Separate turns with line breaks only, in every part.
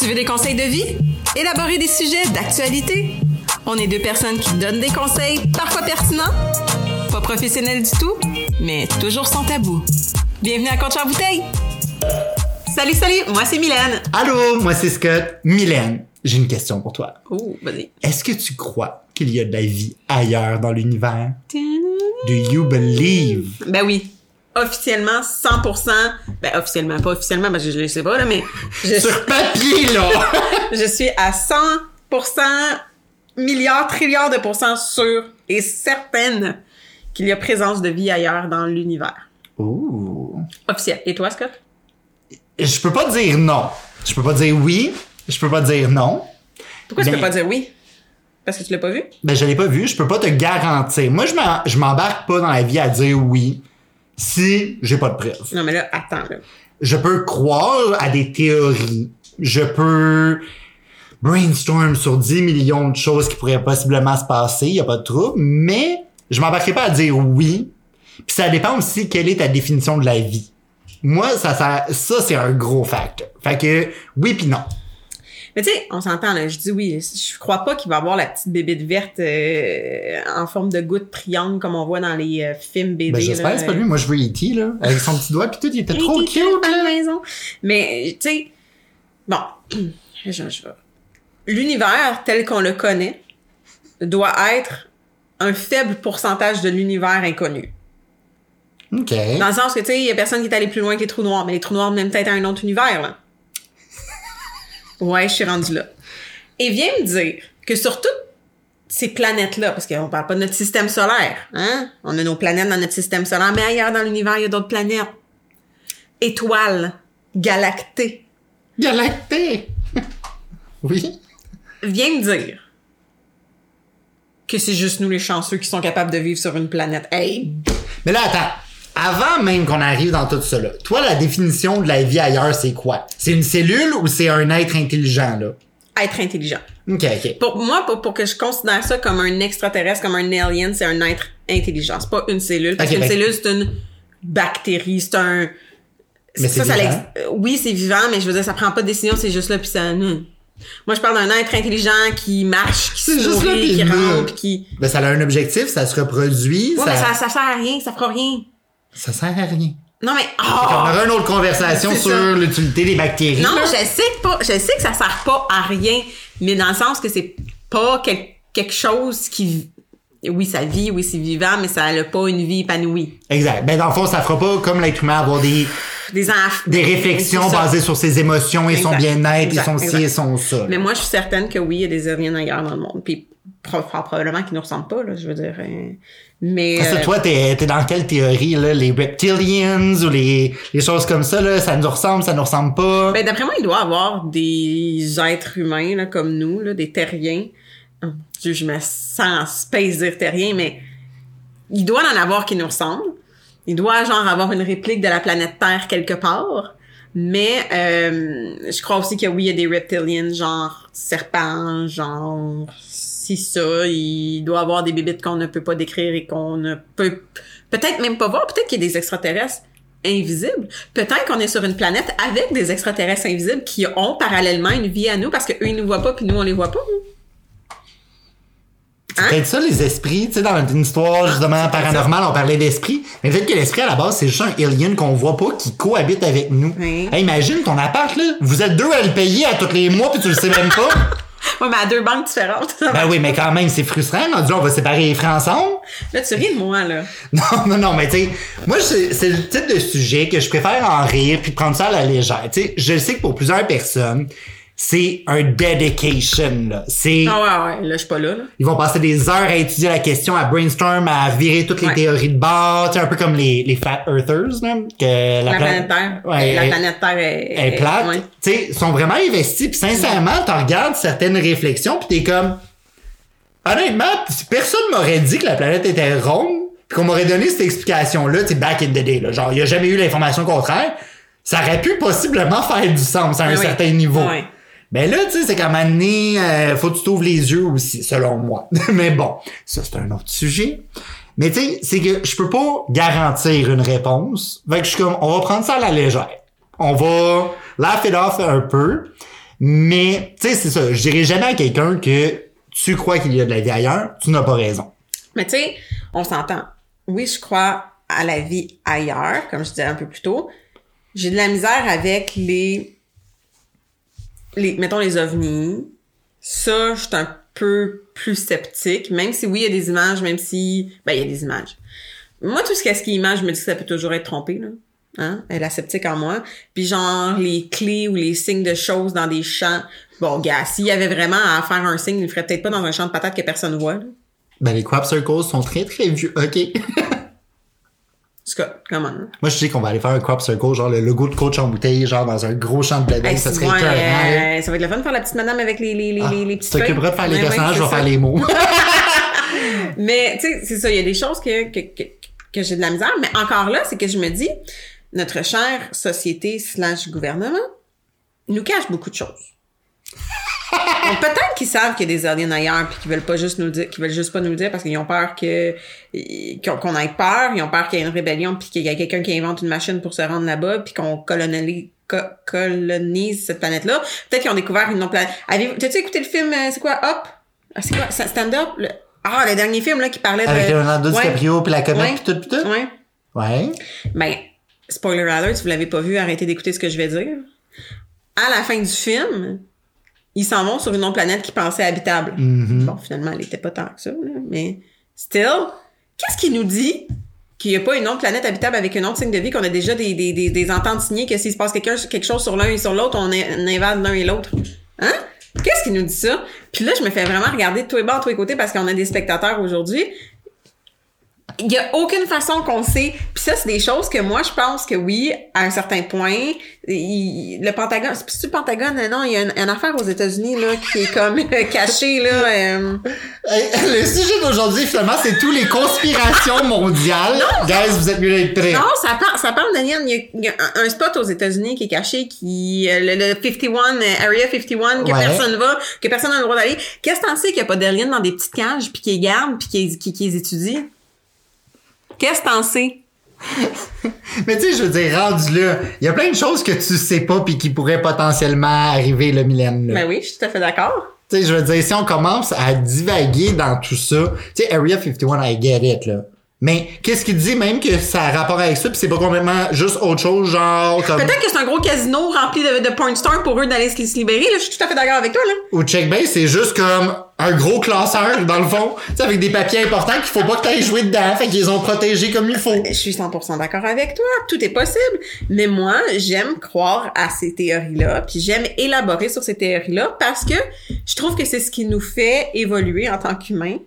Tu veux des conseils de vie? Élaborer des sujets d'actualité? On est deux personnes qui donnent des conseils, parfois pertinents, pas professionnels du tout, mais toujours sans tabou. Bienvenue à Compte bouteille! Salut, salut! Moi, c'est Mylène.
Allô, moi c'est Scott. Mylène, j'ai une question pour toi.
Oh, vas-y.
Est-ce que tu crois qu'il y a de la vie ailleurs dans l'univers? Do you believe?
Ben oui. Officiellement, 100%. Ben, officiellement, pas officiellement, parce que je ne sais pas, là, mais je,
Sur papier, là!
je suis à 100%, milliards, trilliards de pourcents sûre et certaine qu'il y a présence de vie ailleurs dans l'univers.
Ouh.
Officiel. Et toi, Scott?
Je peux pas dire non. Je peux pas dire oui. Je peux pas dire non.
Pourquoi tu
Ben-
peux pas dire oui? Parce que tu l'as pas vu?
Ben, je l'ai pas vu. Je peux pas te garantir. Moi, je m'embarque pas dans la vie à dire oui si j'ai pas de preuves.
Non, mais là, attends, là.
je peux croire à des théories. Je peux brainstorm sur 10 millions de choses qui pourraient possiblement se passer, y a pas de trouble, mais je m'embarquerai pas à dire oui. Puis ça dépend aussi quelle est ta définition de la vie. Moi, ça, ça, ça c'est un gros facteur. Fait que oui puis non.
Mais tu sais, on s'entend, là. Je dis oui. Je crois pas qu'il va avoir la petite bébite verte euh, en forme de goutte triangle comme on voit dans les euh, films BD.
Ben, j'espère c'est pas lui. Moi, je veux E.T., là. Avec son petit doigt pis tout, il était trop
Hey,
cute, là.
maison. Mais, tu sais, bon, je, je L'univers tel qu'on le connaît doit être un faible pourcentage de l'univers inconnu.
OK.
Dans le sens que, tu sais, il y a personne qui est allé plus loin que les trous noirs, mais les trous noirs mènent peut-être à un autre univers, là. Ouais, je suis rendue là. Et viens me dire que sur toutes ces planètes-là, parce qu'on parle pas de notre système solaire, hein? On a nos planètes dans notre système solaire, mais ailleurs dans l'univers, il y a d'autres planètes. Étoiles, galactées.
Galacté. oui.
Viens me dire que c'est juste nous les chanceux qui sont capables de vivre sur une planète. Hey!
Mais là, attends. Avant même qu'on arrive dans tout ça, là, toi, la définition de la vie ailleurs, c'est quoi? C'est une cellule ou c'est un être intelligent, là?
Être intelligent.
OK, OK.
Pour moi, pour, pour que je considère ça comme un extraterrestre, comme un alien, c'est un être intelligent. C'est pas une cellule. Parce qu'une
ben-
cellule, c'est une bactérie, c'est un...
Mais c'est
ça,
vivant.
euh, Oui, c'est vivant, mais je veux dire, ça prend pas de décision, c'est juste là, puis ça... hmm. Moi, je parle d'un être intelligent qui marche, qui
C'est
se
juste là,
qui rentre, qui...
Ben, ça a un objectif, ça se reproduit,
Ouais,
ça...
ça, ça sert à rien, ça fera rien.
Ça sert à rien.
Non, mais...
On
Oh!
aura une autre conversation sur l'utilité des bactéries.
Non,
là.
je sais que pas, je sais que ça sert pas à rien, mais dans le sens que c'est pas quel- quelque chose qui, oui, ça vit, oui, c'est vivant, mais ça n'a pas une vie épanouie.
Exact. Ben, dans le fond, ça fera pas comme l'être humain avoir des,
Des
des réflexions basées sur ses émotions et son bien-être et son ci et son ça.
Mais moi, je suis certaine que oui, il y a des aliens ailleurs dans le monde. Puis probablement qu'ils nous ressemblent pas, là, je veux dire. euh, mais
Parce que
euh,
toi, t'es, t'es dans quelle théorie, là? Les reptilians ou les, les choses comme ça, là? Ça nous ressemble, ça nous ressemble pas?
ben, d'après moi, il doit y avoir des êtres humains là, comme nous, là, des terriens. Oh, Dieu, je me sens space dire terrien, mais il doit en avoir qui nous ressemblent. Il doit genre avoir une réplique de la planète Terre quelque part. Mais euh, je crois aussi que oui, il y a des reptilians, genre serpents, genre si ça, il doit avoir des bébites qu'on ne peut pas décrire et qu'on ne peut peut-être même pas voir. Peut-être qu'il y a des extraterrestres invisibles. Peut-être qu'on est sur une planète avec des extraterrestres invisibles qui ont parallèlement une vie à nous parce que eux ils nous voient pas puis nous on les voit pas.
C'est
Hein?
peut-être ça, les esprits. Tu sais, dans une histoire, justement, paranormale, on parlait d'esprit. Mais peut-être que l'esprit, à la base, c'est juste un alien qu'on voit pas, qui cohabite avec nous.
Oui.
Hey, imagine ton appart, là. Vous êtes deux à le payer à tous les mois, puis tu le sais même pas.
Ouais, mais à deux banques différentes.
ben oui, mais quand même, c'est frustrant. On dit, on va séparer les frais ensemble.
Là, tu ris de moi, là.
Non, non, non, mais tu sais, moi, c'est c'est le type de sujet que je préfère en rire puis prendre ça à la légère. Tu sais, je sais que pour plusieurs personnes, c'est un dedication, là. C'est,
Ah ouais, ouais, là, je suis pas là, là.
ils vont passer des heures à étudier la question, à brainstorm, à virer toutes les
Ouais.
théories de bord, un peu comme les, les fat earthers, là, que
La,
pla-
planète Terre.
Ouais,
la planète Terre est...
est plate.
ouais.
Tu sais, sont vraiment investis. Puis sincèrement, tu regardes certaines réflexions, puis t'es comme... Honnêtement, si personne m'aurait dit que la planète était ronde, puis qu'on m'aurait donné cette explication-là, tu back in the day, là, genre, il y a jamais eu l'information contraire, ça aurait pu possiblement faire du sens à un
oui.
certain niveau. Ben là, tu sais, c'est qu'à un moment euh, faut que tu t'ouvres les yeux aussi, selon moi. Mais bon, ça, c'est un autre sujet. Mais tu sais, c'est que je peux pas garantir une réponse. Fait que je suis comme, on va prendre ça à la légère. On va laugh it off un peu. Mais, tu sais, c'est ça. Je dirais jamais à quelqu'un que tu crois qu'il y a de la vie ailleurs, tu n'as pas raison.
Mais tu sais, on s'entend. Oui, je crois à la vie ailleurs, comme je disais un peu plus tôt. J'ai de la misère avec les, les mettons les ovnis. Ça, je suis un peu plus sceptique, même si oui, il y a des images, même si, ben, il y a des images. Moi, tout ce qui est image, je me dis que ça peut toujours être trompé, là. Hein? Elle est sceptique en moi. Puis genre, les clés ou les signes de choses dans des champs. Bon, gars, s'il y avait vraiment à faire un signe, il le ferait peut-être pas dans un champ de patates que personne voit, là.
Ben, les crop circles sont très, très vieux. OK.
Scott, comment?
Moi, je dis qu'on va aller faire un crop circle, genre le logo de coach en bouteille, genre dans un gros champ de blé.
Hey,
ça serait
ouais,
écœurant,
euh, ça va être le fun de faire la petite madame avec les, les, les,
Ah,
les, les
tu
petites
t'occuperas de faire les.
Ouais,
personnages, je vais faire les mots.
Mais, tu sais, c'est ça, il y a des choses que, que, que, que j'ai de la misère, mais encore là, c'est que je me dis, notre chère société slash gouvernement nous cache beaucoup de choses. Donc, peut-être qu'ils savent qu'il y a des aliens ailleurs puis qu'ils veulent pas juste nous le dire, qu'ils veulent juste pas nous le dire parce qu'ils ont peur que qu'on ait peur, ils ont peur qu'il y ait une rébellion puis qu'il y a quelqu'un qui invente une machine pour se rendre là-bas puis qu'on colonise co- colonise cette planète-là. Peut-être qu'ils ont découvert une non planète. Avez-vous t'as-tu écouté le film euh, c'est quoi Up? Ah, c'est quoi Stand Up? Le- Ah, le dernier film là qui parlait
Avec
de
Leonardo
Ouais.
DiCaprio, puis la comète,
Ouais.
puis tout, puis tout?
Ouais.
Ouais.
Ben, spoiler alert, si vous l'avez pas vu, arrêtez d'écouter ce que je vais dire. À la fin du film, ils s'en vont sur une autre planète qui pensait habitable.
Mhm.
Bon, finalement, elle était pas tant que ça, mais still, qu'est-ce qui nous dit qu'il n'y a pas une autre planète habitable avec un autre signe de vie, qu'on a déjà des, des, des, des ententes signées que s'il se passe quelque, quelque chose sur l'un et sur l'autre, on, on invade l'un et l'autre? Hein? Qu'est-ce qui nous dit ça? Puis là, je me fais vraiment regarder de tous les bords, de tous les côtés parce qu'on a des spectateurs aujourd'hui. Il y a aucune façon qu'on sait. Puis ça, c'est des choses que moi, je pense que oui, à un certain point, il- le Pentagone, c'est le Pentagone, non, il y a une, une affaire aux États-Unis là qui est comme cachée là. euh,
Le sujet d'aujourd'hui, finalement, c'est tous les conspirations mondiales. Guys, vous êtes mieux d'être prêts.
Non, ça parle, ça parle Daniel, il y a, il y a un, spot aux États-Unis qui est caché, qui euh, le, le 51, euh, Area 51, que
Ouais.
personne va, que personne n'a le droit d'aller. Qu'est-ce que t'en sais qu'il n'y a pas d'aliens dans des petites cages, puis qui les gardent, puis qui, qui, qui les étudient? Qu'est-ce que t'en sais?
Mais tu sais, je veux dire, rendu là, il y a plein de choses que tu sais pas puis qui pourraient potentiellement arriver le millénaire. là.
Ben oui, je suis tout à fait d'accord.
Tu sais, je veux dire, si on commence à divaguer dans tout ça, tu sais, Area 51, I get it, là. Mais qu'est-ce qu'il dit même que ça a rapport avec ça, puis c'est pas complètement juste autre chose, genre comme
Peut-être que c'est un gros casino rempli de, de porn stars pour eux d'aller se, se libérer, là. Je suis tout à fait d'accord avec toi, là.
au checkbase, c'est juste comme un gros classeur dans le fond, tu avec des papiers importants qu'il faut pas que t'ailles jouer dedans, fait qu'ils ont protégé comme il faut.
Je suis 100% d'accord avec toi. Tout est possible. Mais moi, j'aime croire à ces théories-là, puis j'aime élaborer sur ces théories-là parce que je trouve que c'est ce qui nous fait évoluer en tant qu'humains.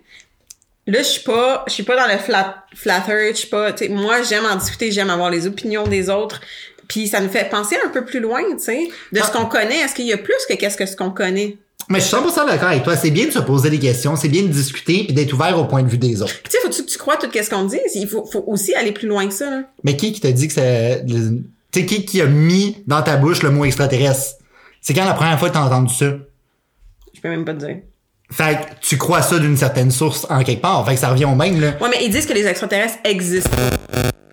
Là, je suis pas, je suis pas dans le flat, flat earth, je suis pas, moi, j'aime en discuter, j'aime avoir les opinions des autres. Puis ça nous fait penser un peu plus loin, tu sais, de ce
Ah.
qu'on connaît. Est-ce qu'il y a plus que qu'est-ce que ce qu'on connaît?
Mais je suis 100% d'accord avec toi, c'est bien de se poser des questions, c'est bien de discuter puis d'être ouvert au point de vue des autres.
Tu sais, faut-tu que tu crois tout ce qu'on dit? Il faut, faut aussi aller plus loin que ça, là.
Mais qui qui t'a dit que c'est... Tu sais, qui qui a mis dans ta bouche le mot extraterrestre? C'est quand la première fois que t'as entendu ça?
Je peux même pas te dire.
Fait que tu crois ça d'une certaine source en quelque part. Fait que ça revient au même, là.
Ouais, mais ils disent que les extraterrestres existent.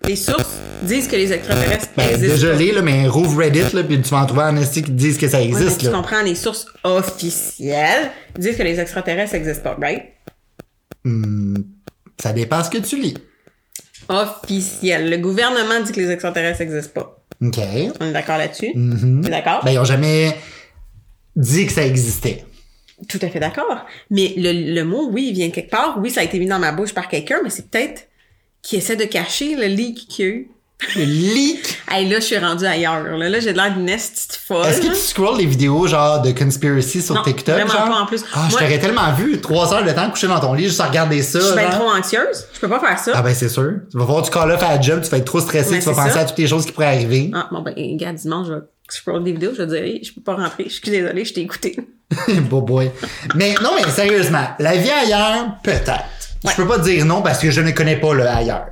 Les sources disent que les extraterrestres
Ben,
existent.
désolé, là, mais rouvre Reddit, là, puis tu vas en trouver en esti qui disent que ça
Ouais,
existe,
tu
là.
comprends, les sources officielles disent que les extraterrestres n'existent pas, right?
Hmm, ça dépend ce que tu lis.
Officiel. Le gouvernement dit que les extraterrestres n'existent pas.
OK.
On est d'accord là-dessus? Tu es d'accord?
Ben, ils ont jamais dit que ça existait.
Tout à fait d'accord. Mais le, le mot, oui, il vient de quelque part. Oui, ça a été mis dans ma bouche par quelqu'un, mais c'est peut-être qui essaie de cacher le leak qu'il y a eu.
Le leak!
Hey, là, je suis rendue ailleurs. Là, là j'ai l'air d'une petite folle.
Est-ce que tu scrolls les vidéos, genre, de conspiracy sur
Non,
TikTok,
vraiment
genre?
pas, en plus.
Ah, je t'aurais tellement vu. Trois heures de temps couché dans ton lit juste à regarder ça,
Je bien
genre.
trop anxieuse. Je peux pas faire ça.
Ah ben c'est sûr. Tu vas voir du call off à la job, tu vas être trop stressé,
Mais
tu vas penser
ça.
à toutes les choses qui pourraient arriver.
Ah, bon, ben, gars, dimanche, je vais scroll des vidéos, je vais dire, Hey, je peux pas rentrer, je suis désolée, je t'ai écouté.
Beau boy. Mais non, mais sérieusement, la vie ailleurs, peut-être.
Ouais.
Je peux pas dire non parce que je ne connais pas le ailleurs.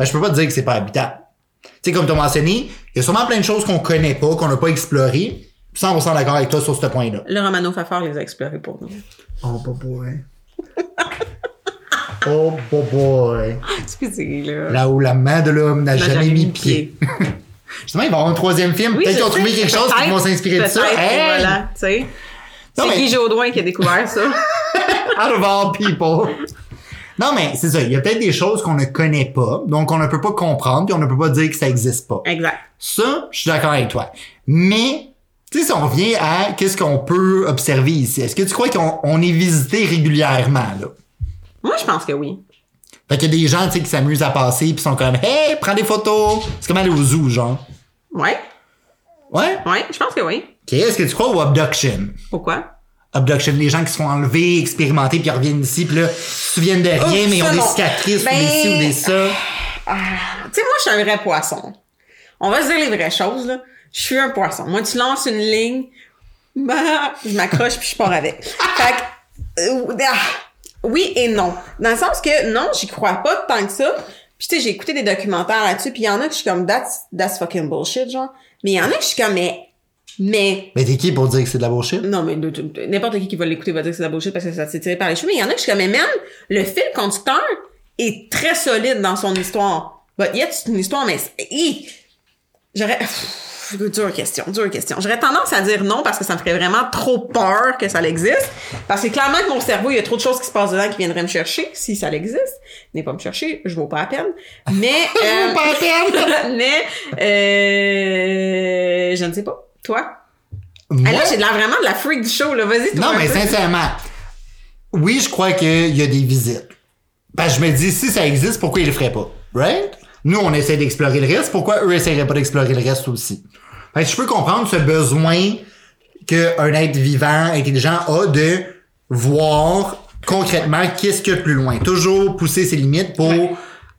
Je peux pas te dire que c'est pas habitable. Tu sais, comme tu as mentionné, il y a sûrement plein de choses qu'on connaît pas, qu'on n'a pas explorées. 100% d'accord avec toi sur ce point-là.
Le Romano Fafard les a explorés pour nous.
Oh, beau boy. oh, beau boy.
Excusez, là.
Là où la main de l'homme n'a
N'a
jamais, mis pied. Justement, ils vont avoir un troisième film.
Oui,
Peut-être qu'ils ont trouvé quelque chose qu'ils vont s'inspirer de ça. Hey!
voilà, tu sais.
Non,
C'est
mais-
Guy Jodoin qui a découvert ça.
Out of all people. Non, mais c'est ça. Il y a peut-être des choses qu'on ne connaît pas, donc on ne peut pas comprendre, puis on ne peut pas dire que ça existe pas.
exact.
Ça, je suis d'accord avec toi. Mais, tu sais, si on revient à qu'est-ce qu'on peut observer ici, est-ce que tu crois qu'on on est visité régulièrement, là?
Moi, je pense que oui.
Fait qu'il y a des gens, tu sais, qui s'amusent à passer puis sont comme, hey, prends des photos. C'est comme aller au zoo, genre.
Ouais,
Ouais?
ouais, je pense que oui.
Ok, est-ce que tu crois au abduction?
Pourquoi?
Abduction, les gens qui se font enlever, expérimenter, puis reviennent ici, puis là, ils se souviennent de rien,
Oh,
mais ils ont des cicatrices,
Ben,
ou des ci, ou des ça.
Ah, tu sais, moi, je suis un vrai poisson. On va se dire les vraies choses, là. Je suis un poisson. Moi, tu lances une ligne, bah, je m'accroche puis je pars avec. Fait que, euh, ah, oui et non. Dans le sens que, non, j'y crois pas tant que ça. Puis, tu sais, j'ai écouté des documentaires là-dessus, puis il y en a que je suis comme, that's, that's fucking bullshit, genre. Mais il y en a que je suis comme, mais, mais,
Mais t'es qui pour dire que c'est de la bullshit?
non, mais n'importe qui qui va l'écouter va dire que c'est de la bullshit parce que ça s'est tiré par les cheveux. Mais il y en a que je suis comme, mais même, le fil conducteur est très solide dans son histoire. But yet, c'est une histoire, mais, j'aurais, dure question, dure question. J'aurais tendance à dire non parce que ça me ferait vraiment trop peur que ça existe. Parce que clairement que mon cerveau, il y a trop de choses qui se passent dedans qui viendraient me chercher, si ça existe. N'est pas me chercher, je vaux pas la peine. Mais, euh,
Pas la peine.
mais, euh, je ne sais pas. Toi?
Moi?
Ah, là, j'ai vraiment de la freak du show, là. Vas-y, toi.
Non, mais
peu.
sincèrement, oui, je crois qu'il y a des visites. Parce que je me dis, si ça existe, pourquoi ils le feraient pas? Right? Nous, on essaie d'explorer le reste. Pourquoi eux essaieraient pas d'explorer le reste aussi? Fait que je peux comprendre ce besoin qu'un être vivant, intelligent a de voir concrètement qu'est-ce qu'il y a de plus loin. Toujours pousser ses limites pour
Ouais.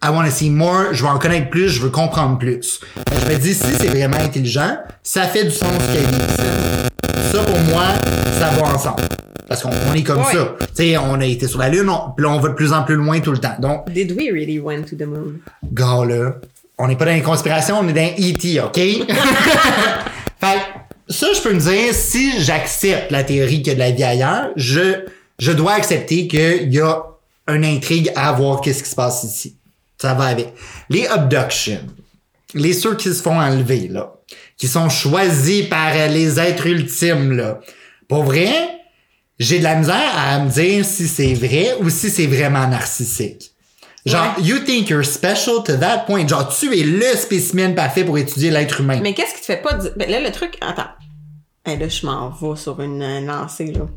I want to see more, je veux en connaître plus, je veux comprendre plus. Je me dis, si c'est vraiment intelligent, ça fait du sens qu'il y ait. Ça, pour moi, ça va ensemble. Parce qu'on on est comme
Ouais.
ça. Tu sais, on a été sur la Lune, on, puis là, on va de plus en plus loin tout le temps. Donc,
Did we really went to the moon?
gars, là, on n'est pas dans les conspirations, on est dans E.T., OK? fait ça, je peux me dire, si j'accepte la théorie qu'il y a de la vie ailleurs, je, je dois accepter qu'il y a une intrigue à voir qu'est-ce qui se passe ici. Ça va avec. Les abductions. Les ceux qui se font enlever, là. Qui sont choisis par les êtres ultimes, là. Pour vrai, j'ai de la misère à me dire si c'est vrai ou si c'est vraiment narcissique. Genre,
Ouais.
you think you're special to that point. Genre, tu es le spécimen parfait pour étudier l'être humain.
Mais qu'est-ce qui te fait pas dire... Ben là, le truc... Attends. Hey, là, je m'en vais sur une lancée, là.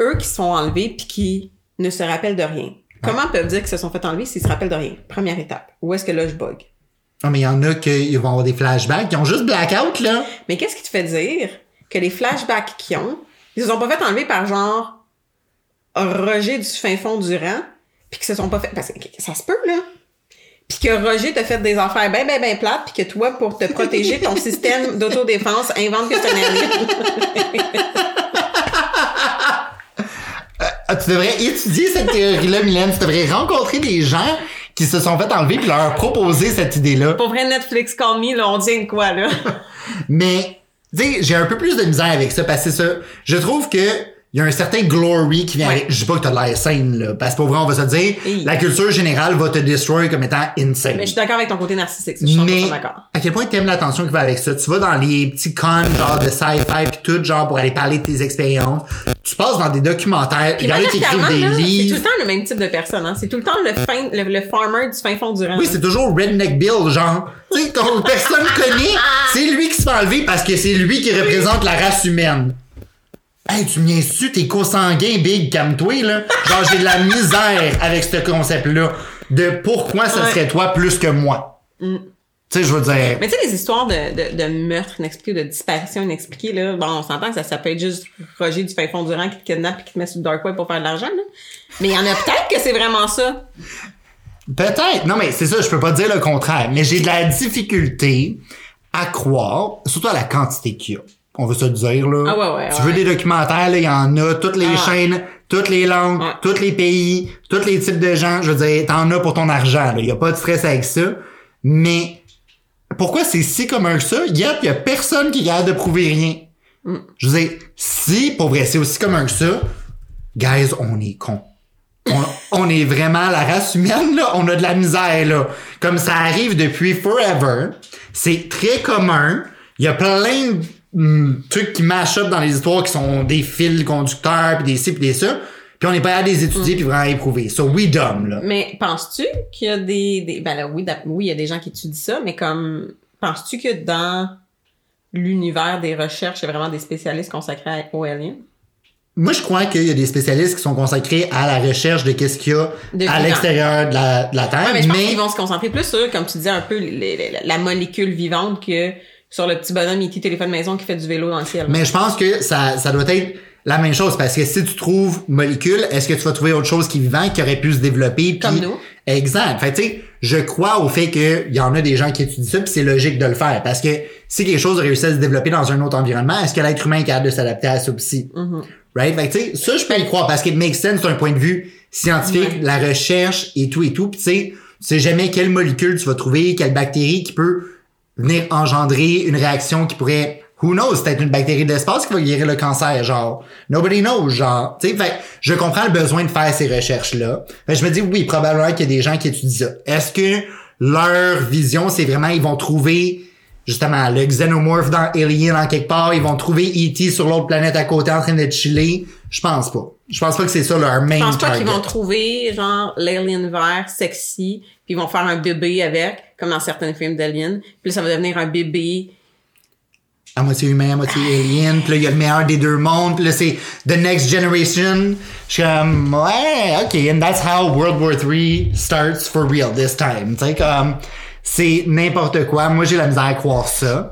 Eux qui sont enlevés puis qui ne se rappellent de rien. Comment peuvent dire qu'ils se sont fait enlever s'ils se rappellent de rien? Première étape. Où est-ce que là, je bug?
Non, mais il y en a qui vont avoir des flashbacks, qui ont juste blackout, là.
Mais qu'est-ce qui te fait dire que les flashbacks qu'ils ont, ils se sont pas fait enlever par genre Roger du fin fond du rang, puis qu'ils se sont pas fait... Parce que ça se peut, là. Puis que Roger t'a fait des affaires ben, ben, ben plates, puis que toi, pour te protéger, ton système d'autodéfense invente que un alien.
Ah, tu devrais étudier cette théorie-là, Mylène. Tu devrais rencontrer des gens qui se sont fait enlever puis leur proposer cette idée-là.
Pour vrai, Netflix Call Me, là, on tient de quoi, là?
Mais, tu sais, j'ai un peu plus de misère avec ça parce que c'est ça. Je trouve que il y a un certain glory qui vient
Ouais.
avec. Je dis pas que t'as de l'air saine, là. Parce que pour vrai, on va se dire,
Hey.
la culture générale va te destroy comme étant insane.
Mais je suis d'accord avec ton côté narcissique, je suis 100%
Mais
d'accord.
à quel point t'aimes l'attention qui va avec ça? Tu vas dans les petits cons genre de sci-fi pis tout, genre pour aller parler de tes expériences. Tu passes dans des documentaires. Il y en a qui écrivent des
là, C'est tout
livres.
le temps le même type de personne, hein. C'est tout le temps le fin, le, le farmer du fin fond du rang.
Oui, c'est toujours Redneck Bill, genre. Tu sais, qu'on personne connaît, c'est lui qui se fait enlever parce que c'est lui qui représente la race humaine. Hey, tu me su t'es consanguin, Big, calme-toi, là. Genre, j'ai de la misère avec ce concept-là de pourquoi ça
Ouais.
serait toi plus que moi. Tu sais, je veux dire...
Mais tu sais, les histoires de, de, de meurtre inexpliqué, de disparition inexpliquée, là, bon, on s'entend que ça, ça peut être juste Roger du fin fond du rang qui te kidnappe et qui te met sur le dark web pour faire de l'argent, là. Mais il y en a peut-être que c'est vraiment ça.
Peut-être. Non, mais c'est ça, je peux pas dire le contraire. Mais j'ai de la difficulté à croire, surtout à la quantité qu'il y a. On veut se le dire, là.
Ah ouais, ouais,
Tu veux
ouais.
des documentaires, là, il y en a, toutes les
Ah.
chaînes, toutes les langues, tous les pays, tous les types de gens. Je veux dire, t'en as pour ton argent, là. Il y a pas de stress avec ça. Mais, pourquoi c'est si commun que ça? Yep, il y a personne qui capable de prouver rien.
Mm.
Je veux dire, si, pour vrai, c'est aussi commun que ça, guys, on est cons. on, on est vraiment la race humaine, là. On a de la misère, là. Comme ça arrive depuis forever. C'est très commun. Il y a plein de trucs qui mash up dans les histoires qui sont des fils conducteurs pis des ci pis des ça. Puis on est pas à des étudier puis vraiment éprouver. So we dumb, là.
Mais penses-tu qu'il y a des, des ben là, oui, oui, il y a des gens qui étudient ça, mais comme penses-tu que dans l'univers des recherches, il y a vraiment des spécialistes consacrés à- aux aliens?
Moi, je crois qu'il y a des spécialistes qui sont consacrés à la recherche de qu'est-ce qu'il y a
De
à l'extérieur de la, de la Terre.
Ouais, mais je pense
mais
qu'ils vont se concentrer plus sur, comme tu disais, un peu les- les- la molécule vivante que sur le petit bonhomme E.T. téléphone maison qui fait du vélo dans le ciel.
Mais je pense que ça, ça doit être la même chose parce que si tu trouves molécule, est-ce que tu vas trouver autre chose qui est vivant qui aurait pu se développer
Comme nous.
Exact. Fait tu sais, je crois au fait qu'il y en a des gens qui étudient ça puis c'est logique de le faire parce que si quelque chose réussit à se développer dans un autre environnement, est-ce que l'être humain est capable de s'adapter à ça aussi?
Mm-hmm.
Right? Fait que, tu sais, ça, je peux y croire parce qu'il make sense d'un point de vue scientifique, la recherche et tout et tout. Puis tu sais, tu sais jamais quelle molécule tu vas trouver, quelle bactérie qui peut venir engendrer une réaction qui pourrait, who knows, peut-être une bactérie de l'espace qui va guérir le cancer, genre. Nobody knows, genre. Tu sais, fait, je comprends le besoin de faire ces recherches-là. Je me dis, oui, probablement qu'il y a des gens qui étudient ça. Est-ce que leur vision, c'est vraiment, ils vont trouver justement le xénomorphe dans Alien en quelque part, ils vont trouver E.T. sur l'autre planète à côté en train de chiller? Je pense pas. Je pense pas que c'est ça leur main
Je pense pas qu'ils vont trouver, genre, l'alien vert sexy, puis ils vont faire un bébé avec, comme dans certains films d'aliens. Puis là, ça va devenir un bébé.
à moitié humain, à moitié alien, puis là, il y a le meilleur des deux mondes, puis là, c'est The Next Generation. Je suis comme, ouais, ok, and that's how World War III starts for real this time. Tu sais, comme, c'est n'importe quoi. Moi, j'ai la misère à croire ça.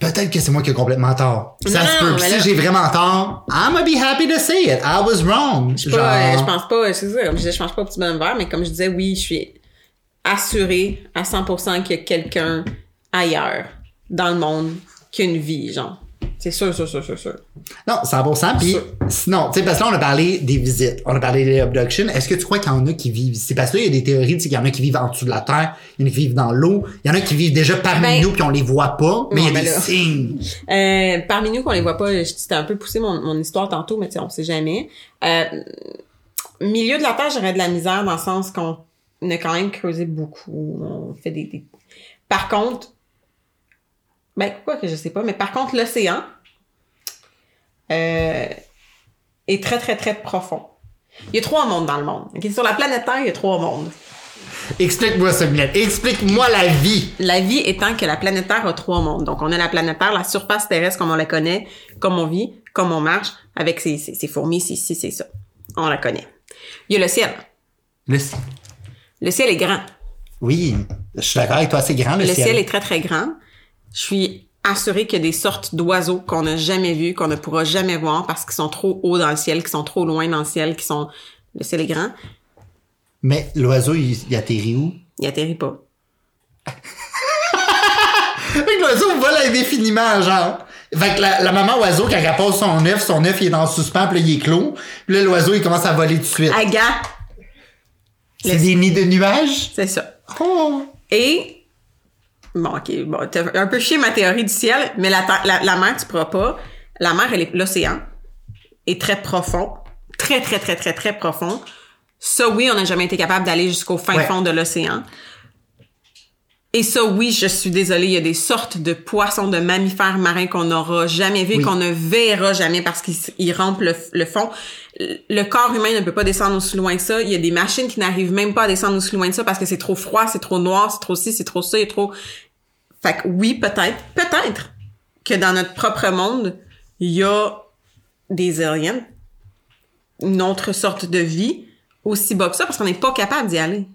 Peut-être que c'est moi qui ai complètement tort. Ça
Non,
se peut. si
là-
j'ai vraiment tort, I'm gonna be happy to say it. I was wrong.
Je pas, je pense pas, c'est ça, comme je disais, je pense pas au petit bonhomme vert, mais comme je disais, oui, je suis assurée à 100% qu'il y a quelqu'un ailleurs dans le monde qui a une vie, genre. C'est sûr, sûr, sûr, sûr, sûr.
Non, 100%. Puis,
Sûr.
sinon, tu sais, parce que là, on a parlé des visites. On a parlé des abductions. Est-ce que tu crois qu'il y en a qui vivent ici? Parce que là, il y a des théories, tu sais, qu'il y en a qui vivent en dessous de la terre, il y en a qui vivent dans l'eau, il y en a qui vivent déjà parmi
Ben-
nous puis on les voit pas, mais il y a
ben
des
là.
signes.
Euh, parmi nous qu'on les voit pas, je t'ai un peu poussé mon, mon histoire tantôt, mais tu sais, on sait jamais. Euh, milieu de la Terre, j'aurais de la misère dans le sens qu'on a quand même creusé beaucoup. On fait des, des- Par contre, ben quoi que je sais pas, mais par contre, l'océan euh, est très, très, très profond. Il y a trois mondes dans le monde. Sur la planète Terre, il y a trois mondes.
Explique-moi ça, Minette. Explique-moi la vie.
La vie étant que la planète Terre a trois mondes. Donc, on a la planète Terre, la surface terrestre comme on la connaît, comme on vit, comme on marche, avec ses, ses, ses fourmis, c'est ça. On la connaît. Il y a le ciel.
Le...
Le ciel est grand.
Oui, je suis d'accord avec toi, c'est grand, le,
Le ciel est très, très grand. Je suis assurée qu'il y a des sortes d'oiseaux qu'on n'a jamais vus, qu'on ne pourra jamais voir parce qu'ils sont trop hauts dans le ciel, qu'ils sont trop loin dans le ciel, qu'ils sont... Le ciel est grand.
Mais l'oiseau, il, il atterrit où?
Il atterrit pas.
L'oiseau vole indéfiniment, genre. Fait que la, la maman oiseau, quand elle pose son œuf, son œuf, il est dans le suspens, puis là, il est clos. Puis là, l'oiseau, il commence à voler tout de suite.
Aga,
C'est des nids de nuages?
c'est ça.
Oh!
Et bon, ok, bon, t'as un peu chié ma théorie du ciel, mais la, la, la mer, tu pourras pas. La mer, elle est l'océan est très profond, très très très très très profond. Ça, oui, on n'a jamais été capable d'aller jusqu'au fin
Ouais.
fond de l'océan. Et ça, oui, je suis désolée, il y a des sortes de poissons, de mammifères marins qu'on n'aura jamais vus,
Oui.
qu'on ne verra jamais parce qu'ils rampent le, le fond. Le corps humain ne peut pas descendre aussi loin que ça. Il y a des machines qui n'arrivent même pas à descendre aussi loin que ça parce que c'est trop froid, c'est trop noir, c'est trop ci, c'est trop ça, a trop... Fait que oui, peut-être, peut-être que dans notre propre monde, il y a des aliens, une autre sorte de vie aussi bas que ça parce qu'on n'est pas capable d'y aller.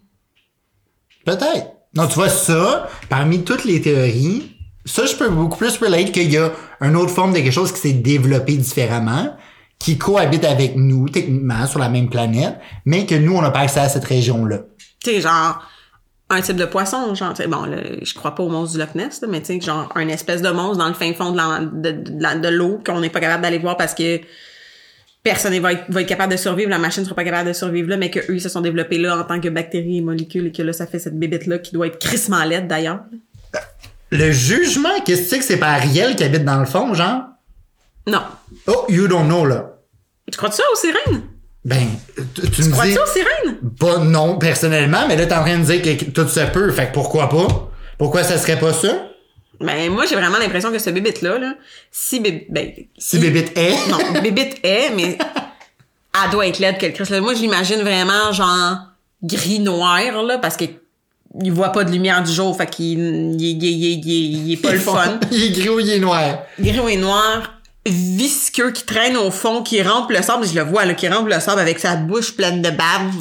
Peut-être. Non, tu vois, ça, parmi toutes les théories, ça, je peux beaucoup plus relate qu'il y a une autre forme de quelque chose qui s'est développé différemment, qui cohabite avec nous, techniquement, sur la même planète, mais que nous, on n'a pas accès à cette région-là.
Tu sais, genre, un type de poisson, genre, bon, là, je crois pas au monstre du Loch Ness, là, mais tu sais, genre, un espèce de monstre dans le fin fond de l'eau qu'on n'est pas capable d'aller voir parce que personne va être, va être capable de survivre, la machine sera pas capable de survivre là, mais que eux, ils se sont développés là en tant que bactéries et molécules et que là, ça fait cette bébête-là qui doit être crissement laide d'ailleurs.
Le jugement, qu'est-ce que c'est que c'est pas Ariel qui habite dans le fond, genre?
Non.
Oh, you don't know, là.
Tu crois ça aux sirènes?
Ben, tu, tu me
Crois-tu
dis...
aux sirènes?
Pas non, personnellement, mais là, t'es en train de dire que tout se peut, fait que pourquoi pas? Pourquoi ça serait pas ça?
Ben, moi, j'ai vraiment l'impression que ce bébite-là, là, si bébé, ben,
Si bébite est...
non, bébite est, mais elle doit être laide que le Christ. Moi, je l'imagine vraiment, genre, gris-noir, là, parce que il voit pas de lumière du jour, fait qu'il il, il, il, il- il est pas le fun.
il est gris ou il est noir?
Gris et noir, visqueux, qui traîne au fond, qui rampe le sable, je le vois, là, qui rampe le sable avec sa bouche pleine de bave.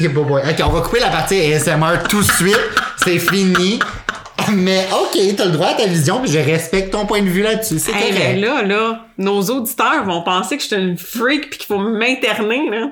Il est beau boy. Ok, on va couper la partie ASMR tout de suite. C'est fini. Mais ok, t'as le droit à ta vision, puis je respecte ton point de vue là-dessus. C'est
Hey,
correct.
ben là, là, nos auditeurs vont penser que je suis une freak pis qu'il faut m'interner, là.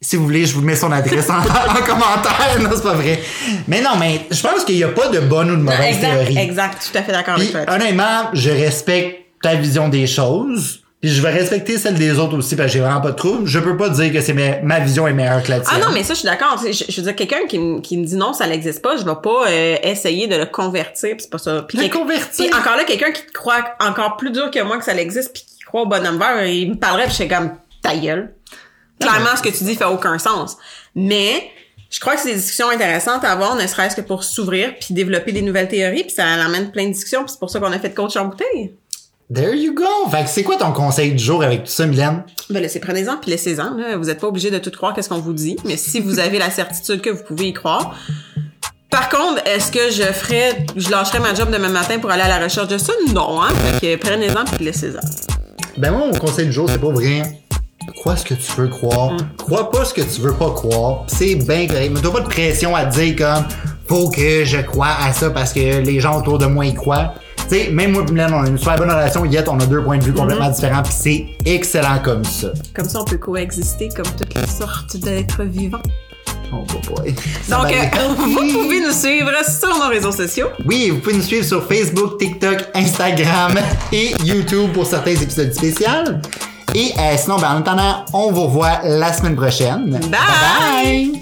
Si vous voulez, je vous mets son adresse en, en commentaire. Non, c'est pas vrai. Mais non, mais je pense qu'il n'y a pas de bonne ou de mauvaise
exact,
théorie.
exact, tout à fait d'accord avec
Puis,
toi.
honnêtement, je respecte ta vision des choses. Puis je vais respecter celle des autres aussi parce que j'ai vraiment pas de trouble. Je peux pas dire que c'est ma, ma vision est meilleure que la tienne.
Ah non, mais ça, je suis d'accord. Je, je veux dire, quelqu'un qui, me- qui me dit non, ça n'existe pas, je vais pas euh, essayer de le convertir, pis c'est pas ça. Puis
Le convertir?
puis encore là, quelqu'un qui croit encore plus dur que moi que ça existe, puis qui croit au bonhomme vert, il me parlerait, puis je serais comme ta gueule. Clairement, ce que tu dis fait aucun sens. Mais je crois que c'est des discussions intéressantes à avoir, ne serait-ce que pour s'ouvrir, puis développer des nouvelles théories, puis ça amène plein de discussions, puis c'est pour ça qu'on a fait de coach en bouteille.
There you go. Fait que c'est quoi ton conseil du jour avec tout ça, Mylène?
Ben laissez prenez-en puis laissez-en. Là. Vous n'êtes pas obligé de tout croire qu'est-ce qu'on vous dit, mais si vous avez la certitude que vous pouvez y croire. Par contre, est-ce que je ferais, je lâcherais ma job demain matin pour aller à la recherche de ça? Non, hein? Fait que prenez-en puis laissez-en.
Ben moi, mon conseil du jour, c'est pas vrai. Crois ce que tu veux croire.
Mm.
Crois pas ce que tu veux pas croire. C'est bien correct. Mais t'as pas de pression à te dire comme faut que je crois à ça parce que les gens autour de moi y croient. Tu sais, même moi et Mylène, on a une super bonne relation, yet on a deux points de vue
Mm-hmm.
complètement différents, puis c'est excellent comme ça.
Comme ça, on peut coexister comme toutes les sortes d'êtres vivants.
Oh boy.
Donc, euh, vous pouvez nous suivre sur nos réseaux sociaux.
Oui, vous pouvez nous suivre sur Facebook, TikTok, Instagram et YouTube pour certains épisodes spéciaux. Et euh, sinon, ben, en attendant, on vous revoit la semaine prochaine.
Bye!
bye.